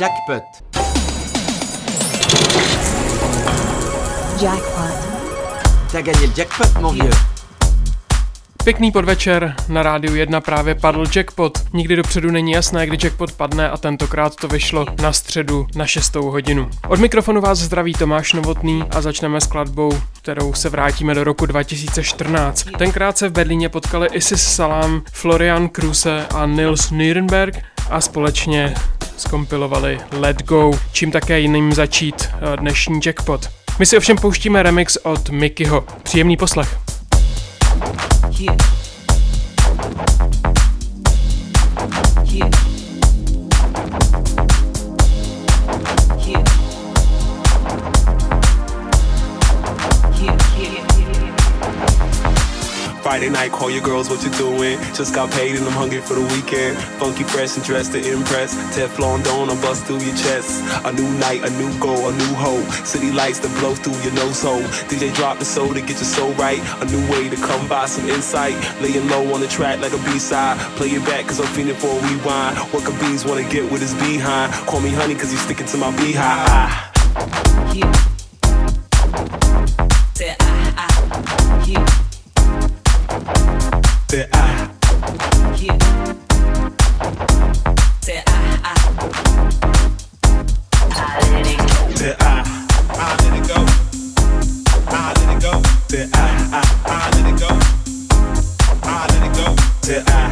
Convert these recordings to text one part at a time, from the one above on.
Jackpot. Jackpot. T'as gagné le jackpot, mon vieux. Pěkný podvečer, na rádiu 1 právě padl jackpot. Nikdy dopředu není jasné, kdy jackpot padne a tentokrát to vyšlo na středu na 6. hodinu. Od mikrofonu vás zdraví Tomáš Novotný a začneme skladbou, kterou se vrátíme do roku 2014. Tenkrát se v Berlíně potkali Isis Salam, Florian Kruse a Nils Nürnberg a společně skompilovali Let Go, čím také jiným začít eh, dnešní jackpot. My si ovšem pouštíme remix od Mickeyho. Příjemný poslech. Yeah. Friday night, call your girls, what you doing? Just got paid and I'm hungry for the weekend. Funky, fresh, and dressed to impress. Teflon don't I bust through your chest. A new night, a new goal, a new hope. City lights that blow through your nose hole. DJ drop the soul to get your soul right. A new way to come by some insight. Laying low on the track like a B-side. Play it back cause I'm feeling for a rewind. Worker bees wanna get with his behind. Call me honey cause he's sticking to my beehive. Yeah. Ah, ah. Say ah. Yeah. Say ah ah. I let it go. Say ah. I let it go. I let it go. Say ah. ah. I let it go. I let it go. Say ah.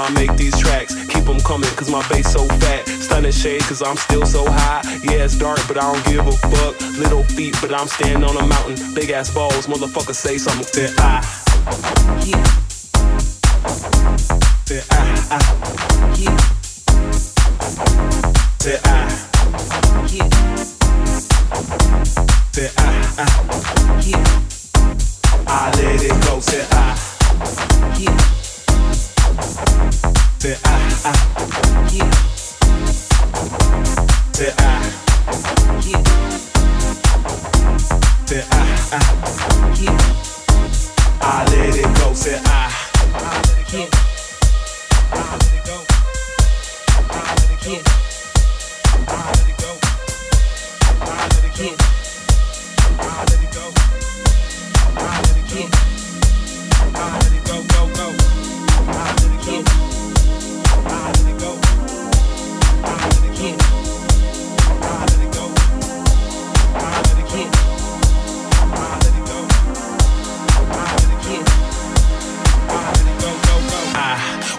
When I make these tracks. Keep them coming, cause my bass so fat. Stunning shade, cause I'm still so high. Yeah, it's dark, but I don't give a fuck. Little feet, but I'm standing on a mountain. Big ass balls, motherfucker, say something. Say ah, Yeah.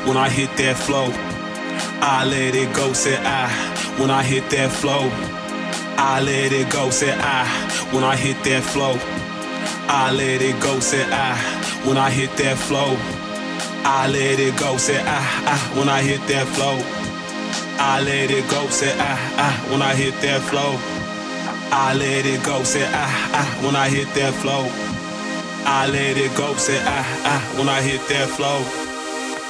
When I hit that flow, I let it go, say I. When I hit that flow, I let it go, say I. When I hit that flow, I let it go, say I. When I hit that flow, I let it go, say I. When I hit that flow, I let it go, say I. When I hit that flow, I let it go, say I. When I hit that flow, I let it go, say I. I. When I hit that flow.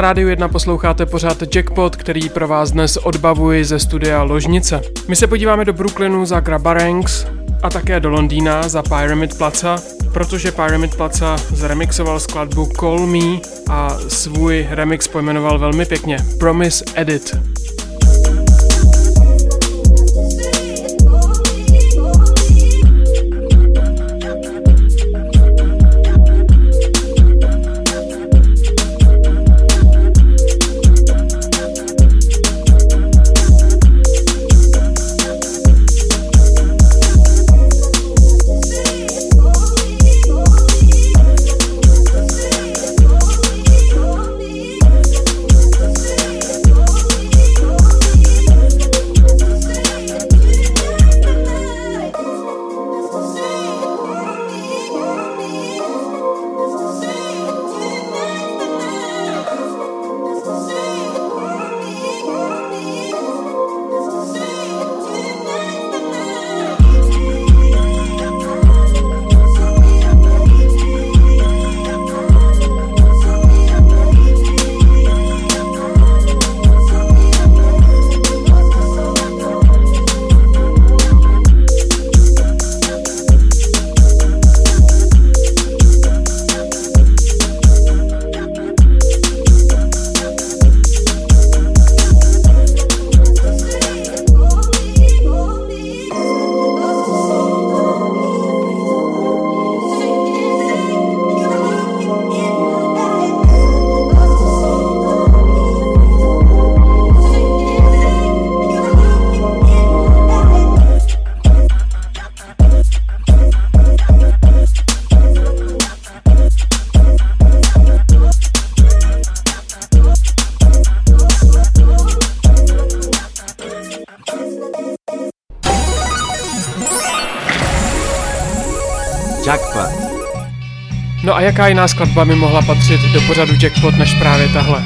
Rádiu 1 posloucháte pořád Jackpot, který pro vás dnes odbavuji ze studia Ložnice. My se podíváme do Brooklynu za Grabarangs a také do Londýna za Pyramid Plaza, protože Pyramid Plaza zremixoval skladbu Call Me a svůj remix pojmenoval velmi pěkně Promise Edit. A jaká jiná skladba by mohla patřit do pořadu Jackpot než právě tahle?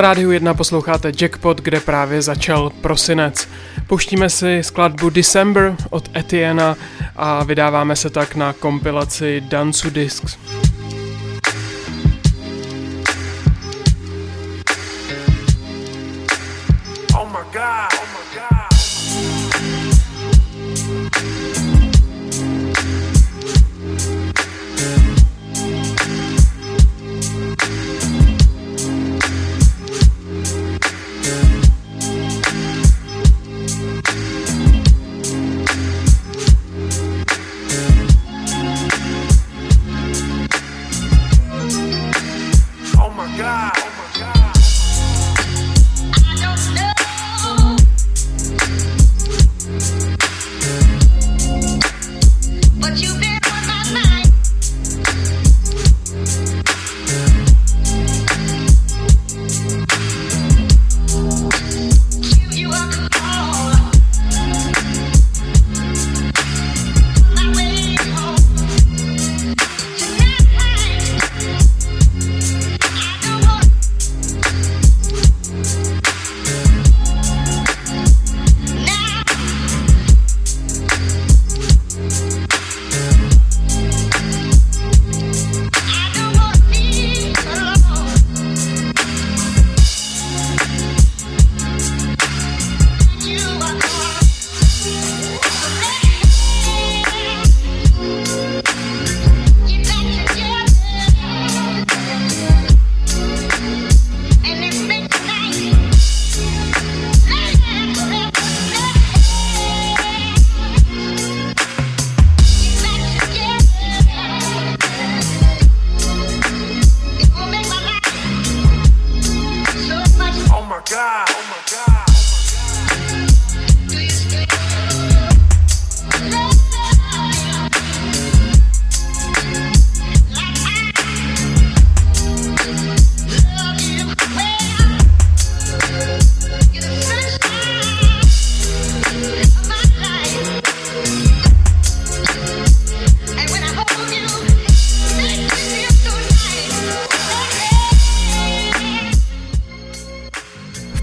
Na rádiu 1 posloucháte Jackpot, kde právě začal prosinec. Pouštíme si skladbu December od Etienne a vydáváme se tak na kompilaci Dancu Disc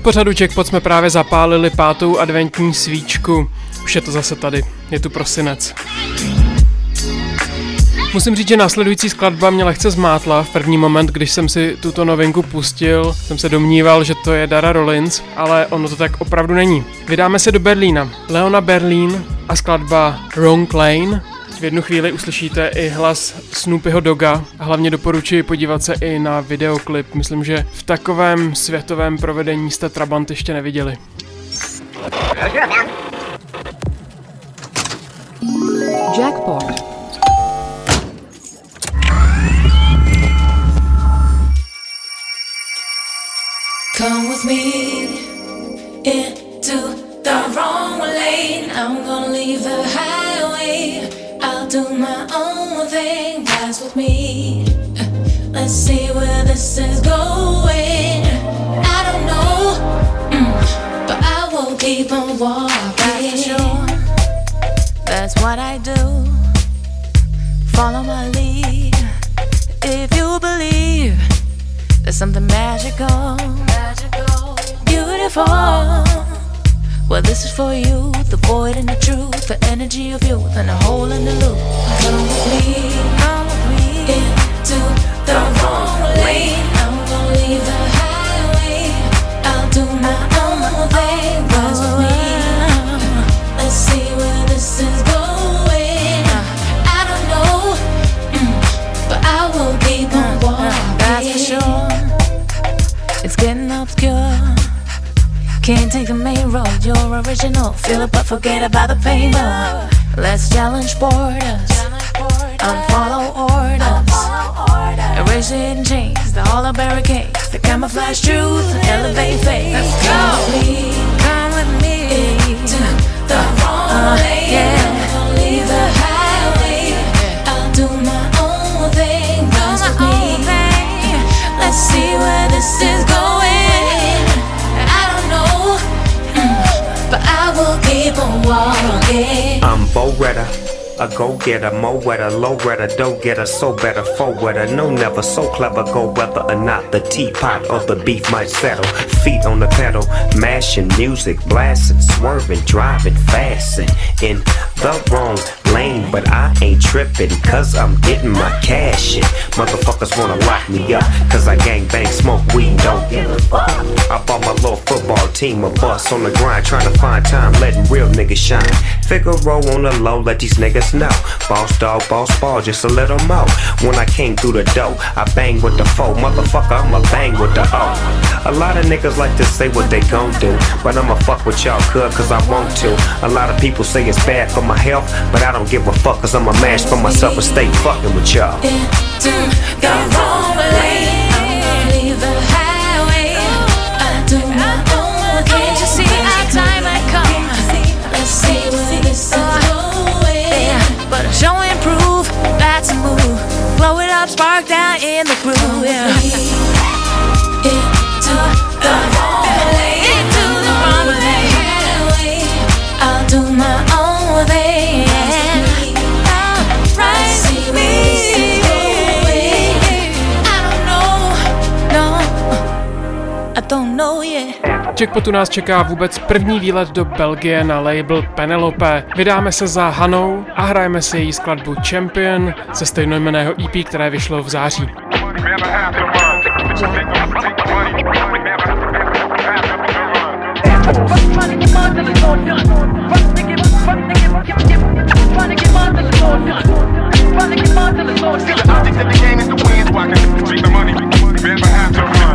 pořadu Jackpot jsme právě zapálili pátou adventní svíčku. Už je to zase tady, je tu prosinec. Musím říct, že následující skladba mě lehce zmátla. V první moment, když jsem si tuto novinku pustil, jsem se domníval, že to je Dara Rollins, ale ono to tak opravdu není. Vydáme se do Berlína. Leona Berlín a skladba Wrong Lane. V jednu chvíli uslyšíte i hlas Snoopyho Doga a hlavně doporučuji podívat se i na videoklip. Myslím, že v takovém světovém provedení jste Trabant ještě neviděli. Jackpot. Come with me into the wrong lane. I'm gonna leave the highway. Rise with me. Uh, Let's see where this is going. I don't know, mm, but I will keep on walking. That's what I do. Follow my lead. If you believe. There's something magical, magical, beautiful. Well, this is for you, the void and the truth, the energy of youth and a hole in the loop. Come with me into the wrong lane. I'm gonna leave the highway. I'll do my own thing. Rise with me. Let's see where this is going. I don't know, mm, but I will keep on walking. That's for sure. It's getting obscure. Can't take the main road, you're original. Feel it, but forget about the payment. Let's challenge borders, unfollow. Erase hidden chains, the hollow barricades, the camouflage truth, elevate faith. Let's go. Come with me to the wrong lane. Yeah. I'll leave the highway. I'll do my own thing. Rise with me. Let's see where this is going. I don't know, mm, but I will keep on walking. I'm Bo Redder, a go getter, mo wetter, low redder, dough getter, so better, fo wetter, no never, so clever, go whether or not the teapot or the beef might settle. Feet on the pedal, mashing music, blasting, swerving, driving, fast and in the wrong lane, but I ain't tripping, cause I'm getting my cash in. Motherfuckers wanna lock me up, cause I gang bang, smoke weed, don't give a fuck. I bought my little football team a bus on the grind, trying to find time, letting real niggas shine. Figaro on the low, let these niggas know. Boss dog, boss ball, just a little more. When I came through the door, I bang with the foe. Motherfucker, I'ma bang with the O. A lot of niggas like to say what they gon' do, but I'ma fuck with y'all, cuz, cause I want to. A lot of people say it's bad for my health, but I don't give a fuck, cause I'm a mash for myself and stay fucking with y'all. into the wrong lane. I'm leave the highway. I do my own thing. Can't you see our time had come? Let's see where this is going. But show and prove that's a move. Blow it up, spark down in the groove. Yeah. Jackpotu nás čeká vůbec první výlet do Belgie na label Penelope. Vydáme se za Hanou a hrajeme si její skladbu Champion ze stejnojmeného EP, které vyšlo v září. Trying to get my till it's all done. Trying to get my till it's all done. Still the object of the game is to win, so I can treat the money. Never have to.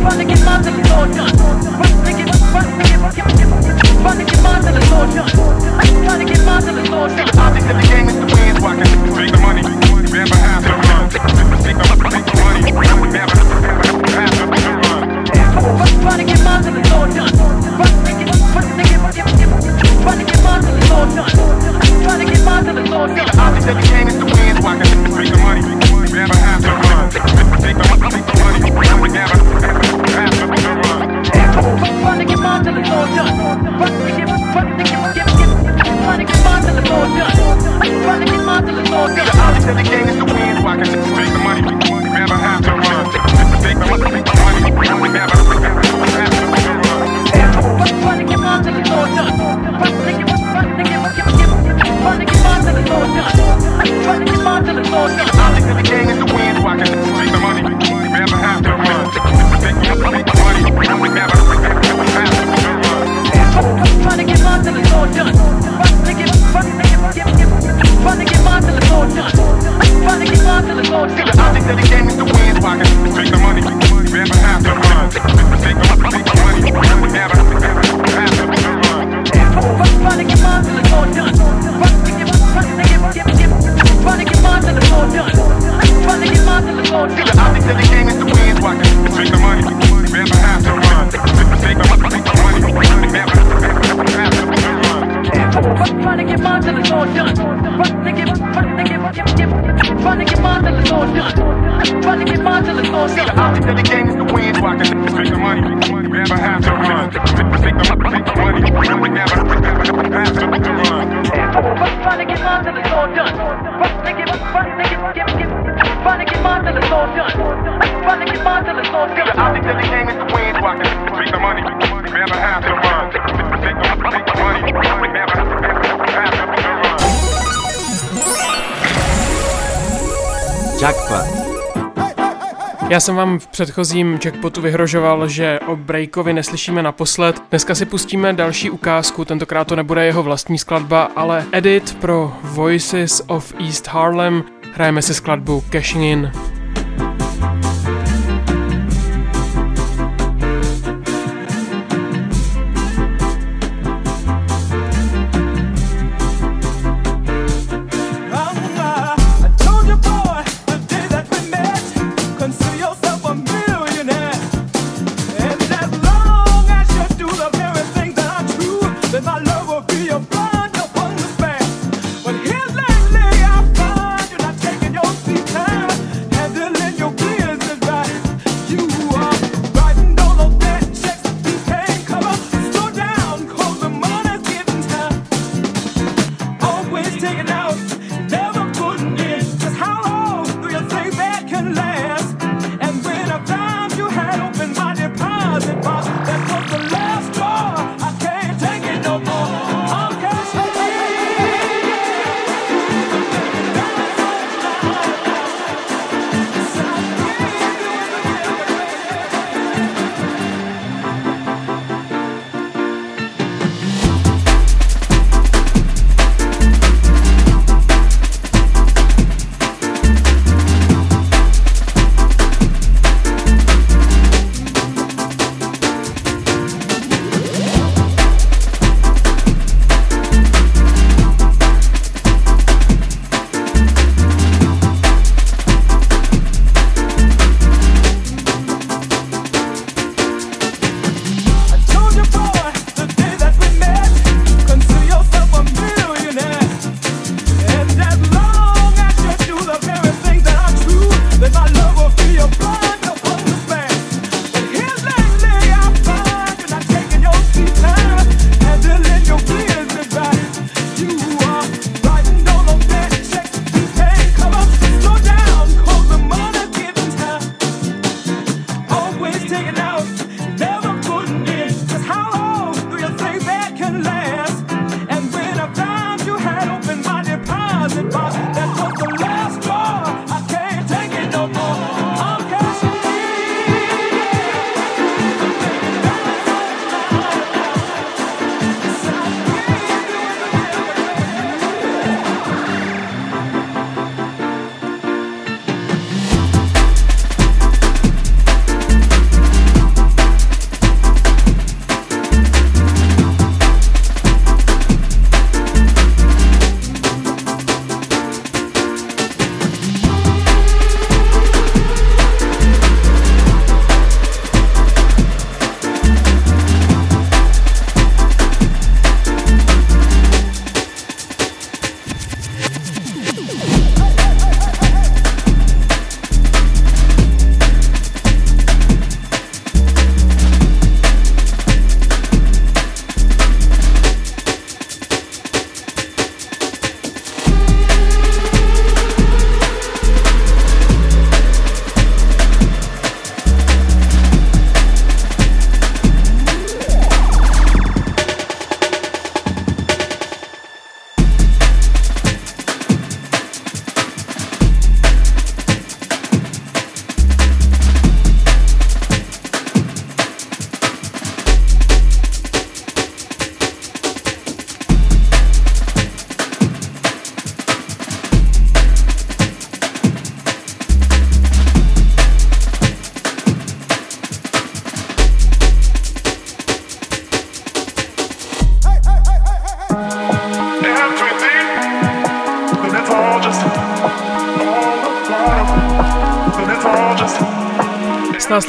Trying to get my little Lord done. Run to get, run to get, run to get my Lord done. Mine till it's all done. object of the game is the win, so I can take the money. Never have to run. Take the, take the money. To trying to get mine all done. To get, to get, get, get, trying to get mine all done. Trying to get mine all The done. object of the game is the win, so I can take the money. To. Take the, take the, the money. Never have to run. Jackpot. Já jsem vám v předchozím jackpotu vyhrožoval, že o Breakovi neslyšíme naposled. Dneska si pustíme další ukázku, tentokrát to nebude jeho vlastní skladba, ale edit pro Voices of East Harlem. Hrajeme si skladbu Cashing In.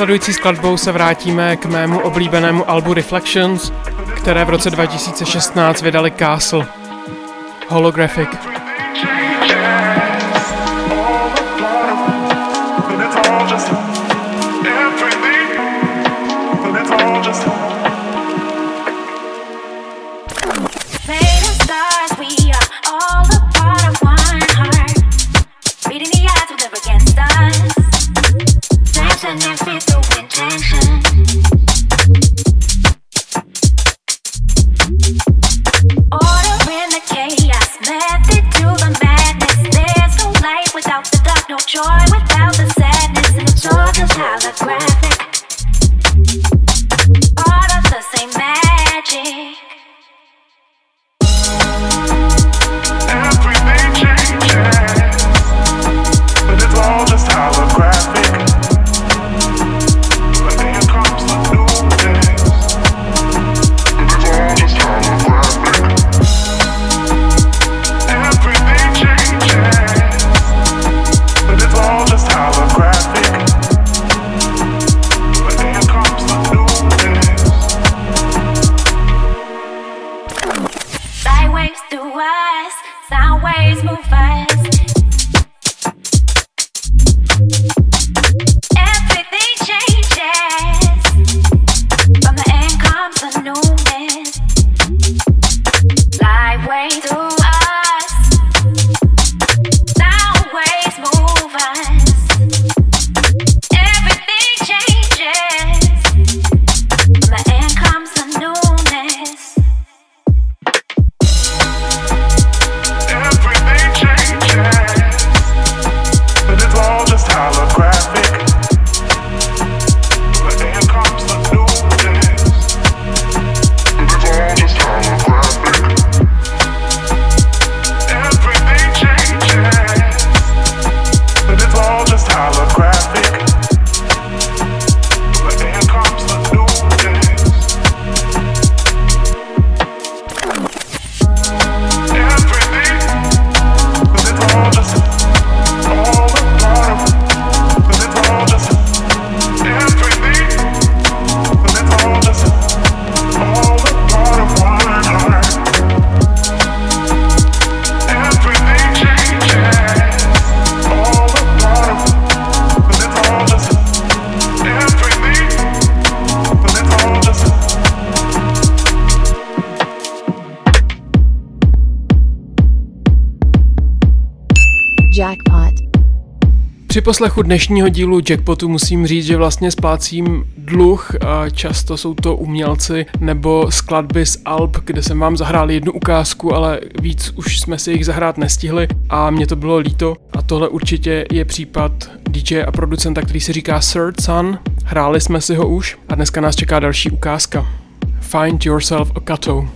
Následující skladbou se vrátíme k mému oblíbenému albu Reflections, které v roce 2016 vydali Castle. Holographic. poslechu dnešního dílu Jackpotu musím říct, že vlastně splácím dluh. Často jsou to umělci nebo skladby z Alp, kde jsem vám zahrál jednu ukázku, ale víc už jsme si jich zahrát nestihli a mě to bylo líto. A tohle určitě je případ DJ a producenta, který se říká Sir Sun. Hráli jsme si ho už a dneska nás čeká další ukázka. Find yourself a Kato.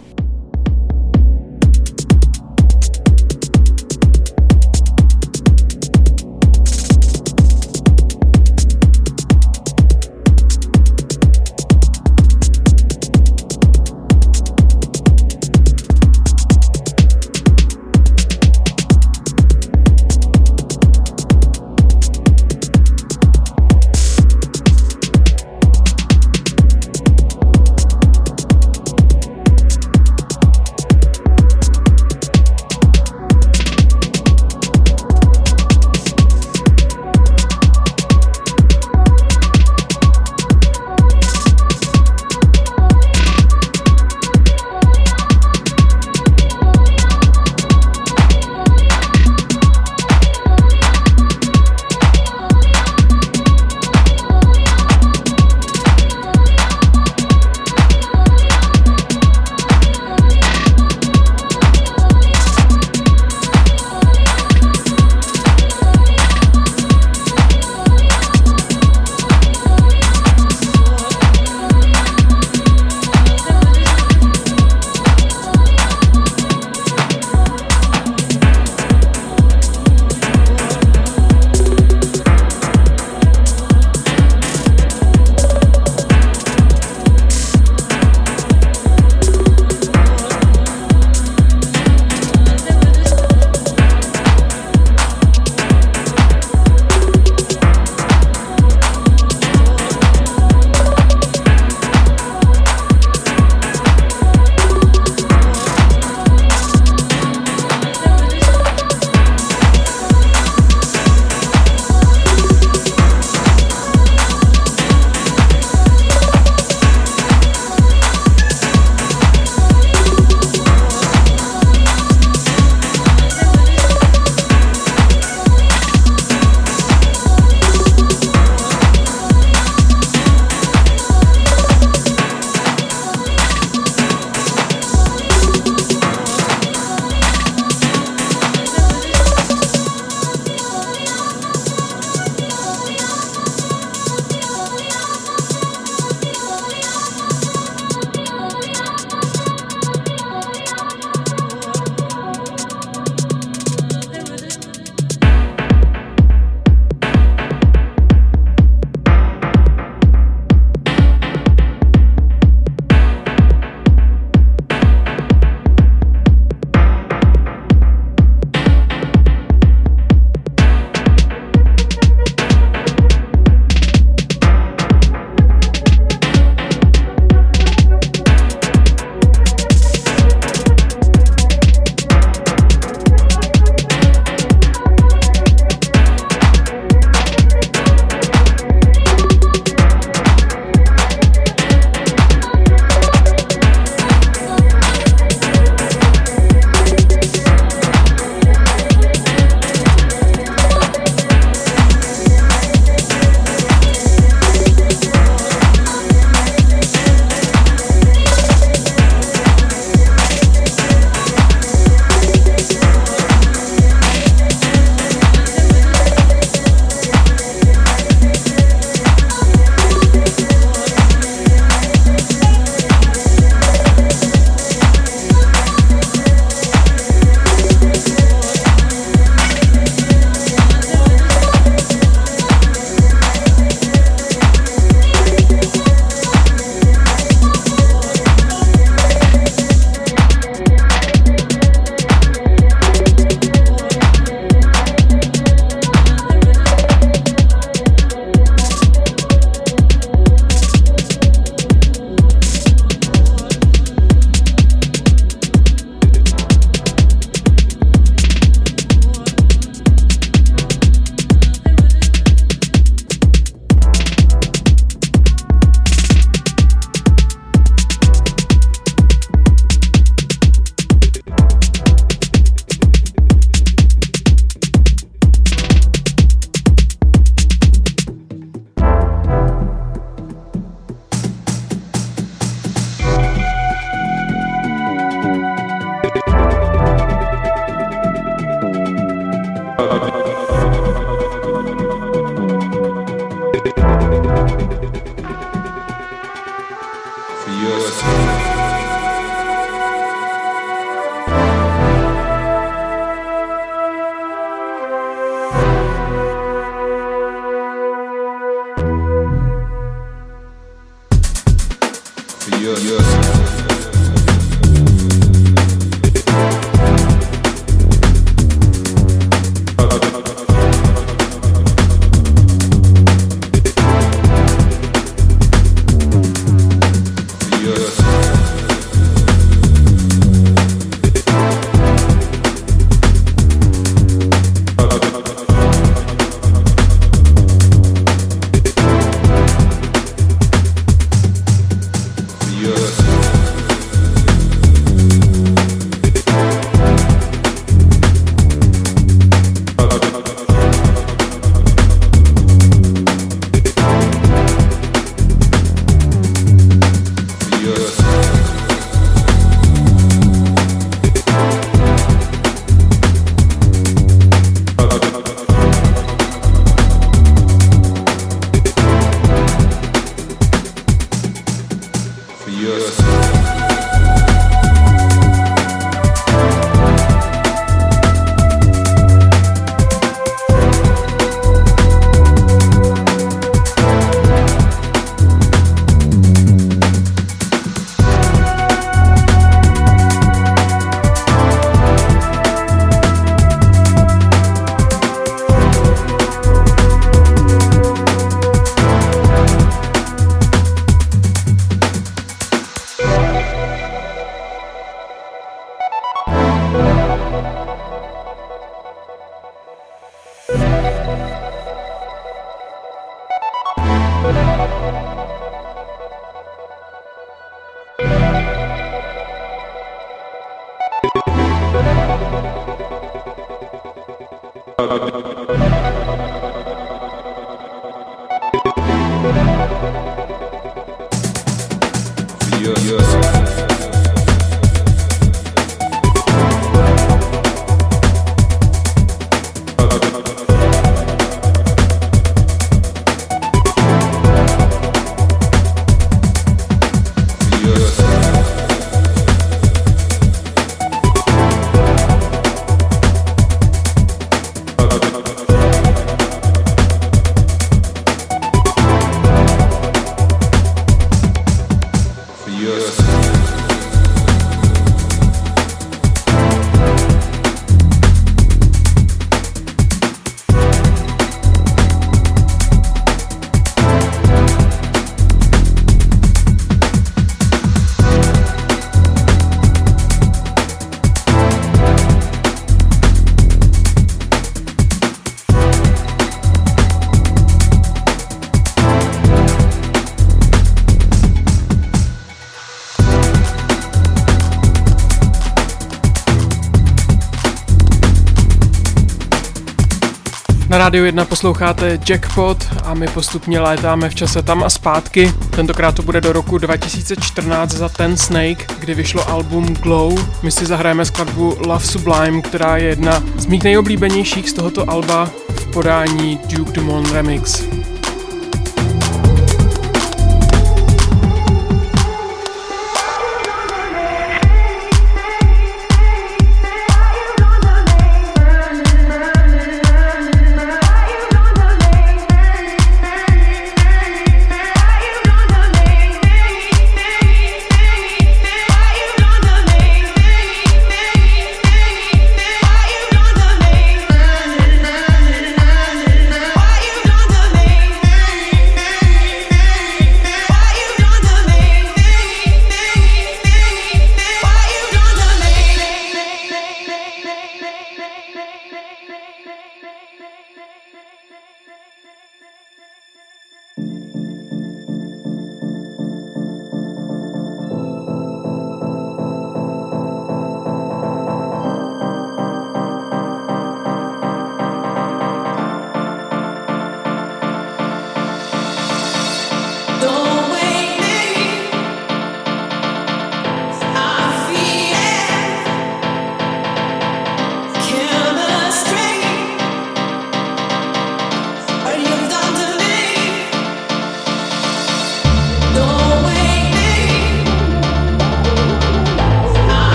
Thank you. Rádiu 1 posloucháte Jackpot a my postupně létáme v čase tam a zpátky. Tentokrát to bude do roku 2014 za Ten Snake, kdy vyšlo album Glow. My si zahrajeme skladbu Love Sublime, která je jedna z mých nejoblíbenějších z tohoto alba v podání Duke Dumont Remix.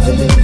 Picture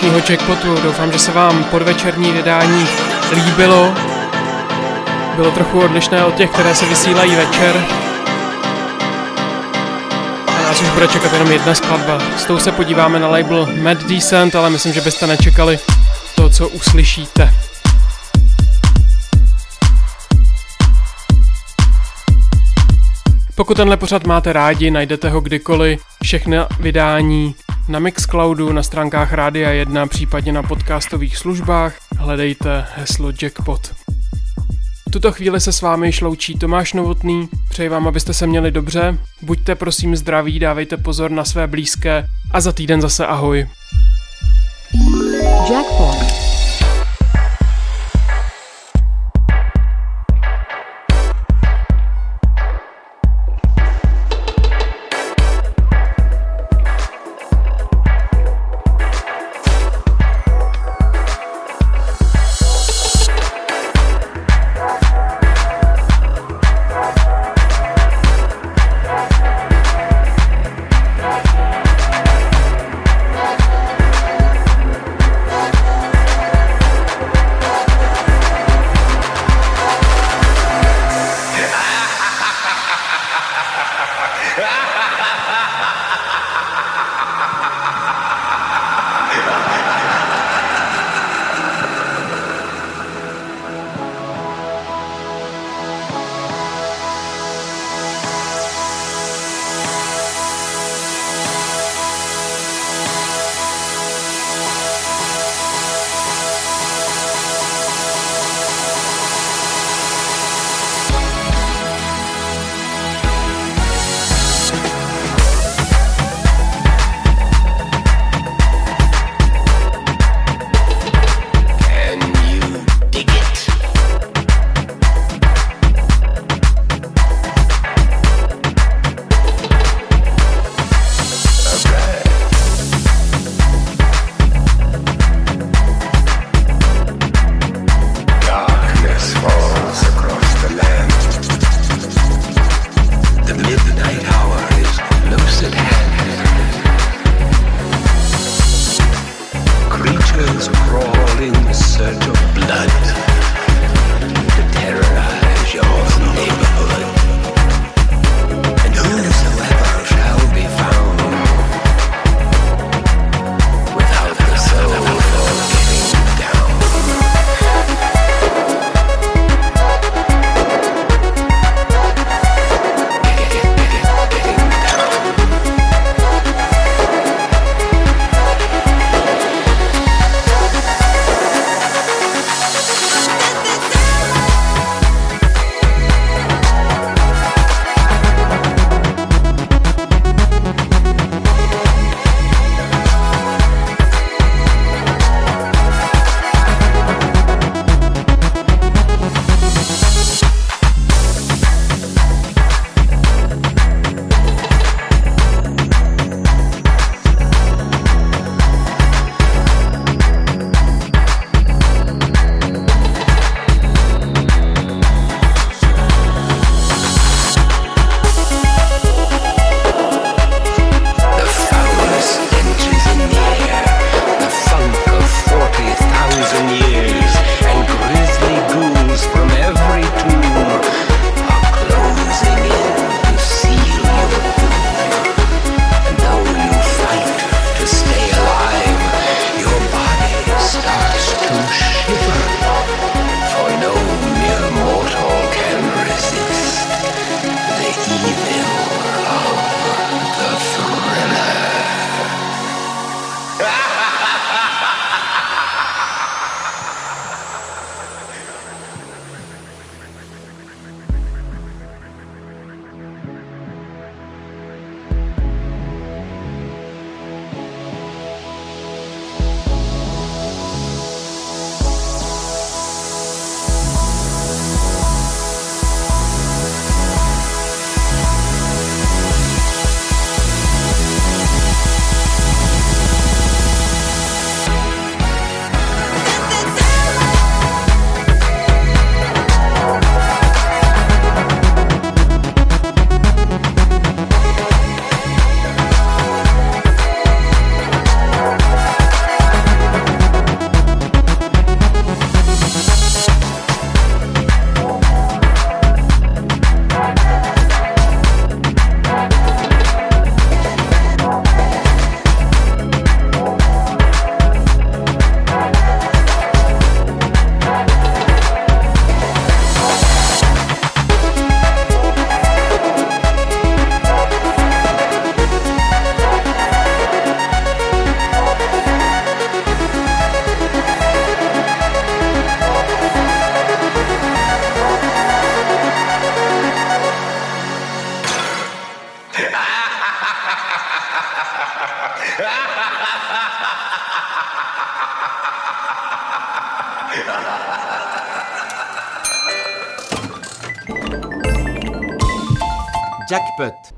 dnešního Jackpotu. Doufám, že se vám podvečerní vydání líbilo. Bylo trochu odlišné od těch, které se vysílají večer. A nás už bude čekat jenom jedna skladba. S tou se podíváme na label Mad Decent, ale myslím, že byste nečekali to, co uslyšíte. Pokud tenhle pořad máte rádi, najdete ho kdykoliv, všechna vydání na Mixcloudu, na stránkách Rádia 1, případně na podcastových službách. Hledejte heslo Jackpot. V tuto chvíli se s vámi šloučí Tomáš Novotný. Přeji vám, abyste se měli dobře. Buďte prosím zdraví, dávejte pozor na své blízké a za týden zase ahoj. Jackpot. السبت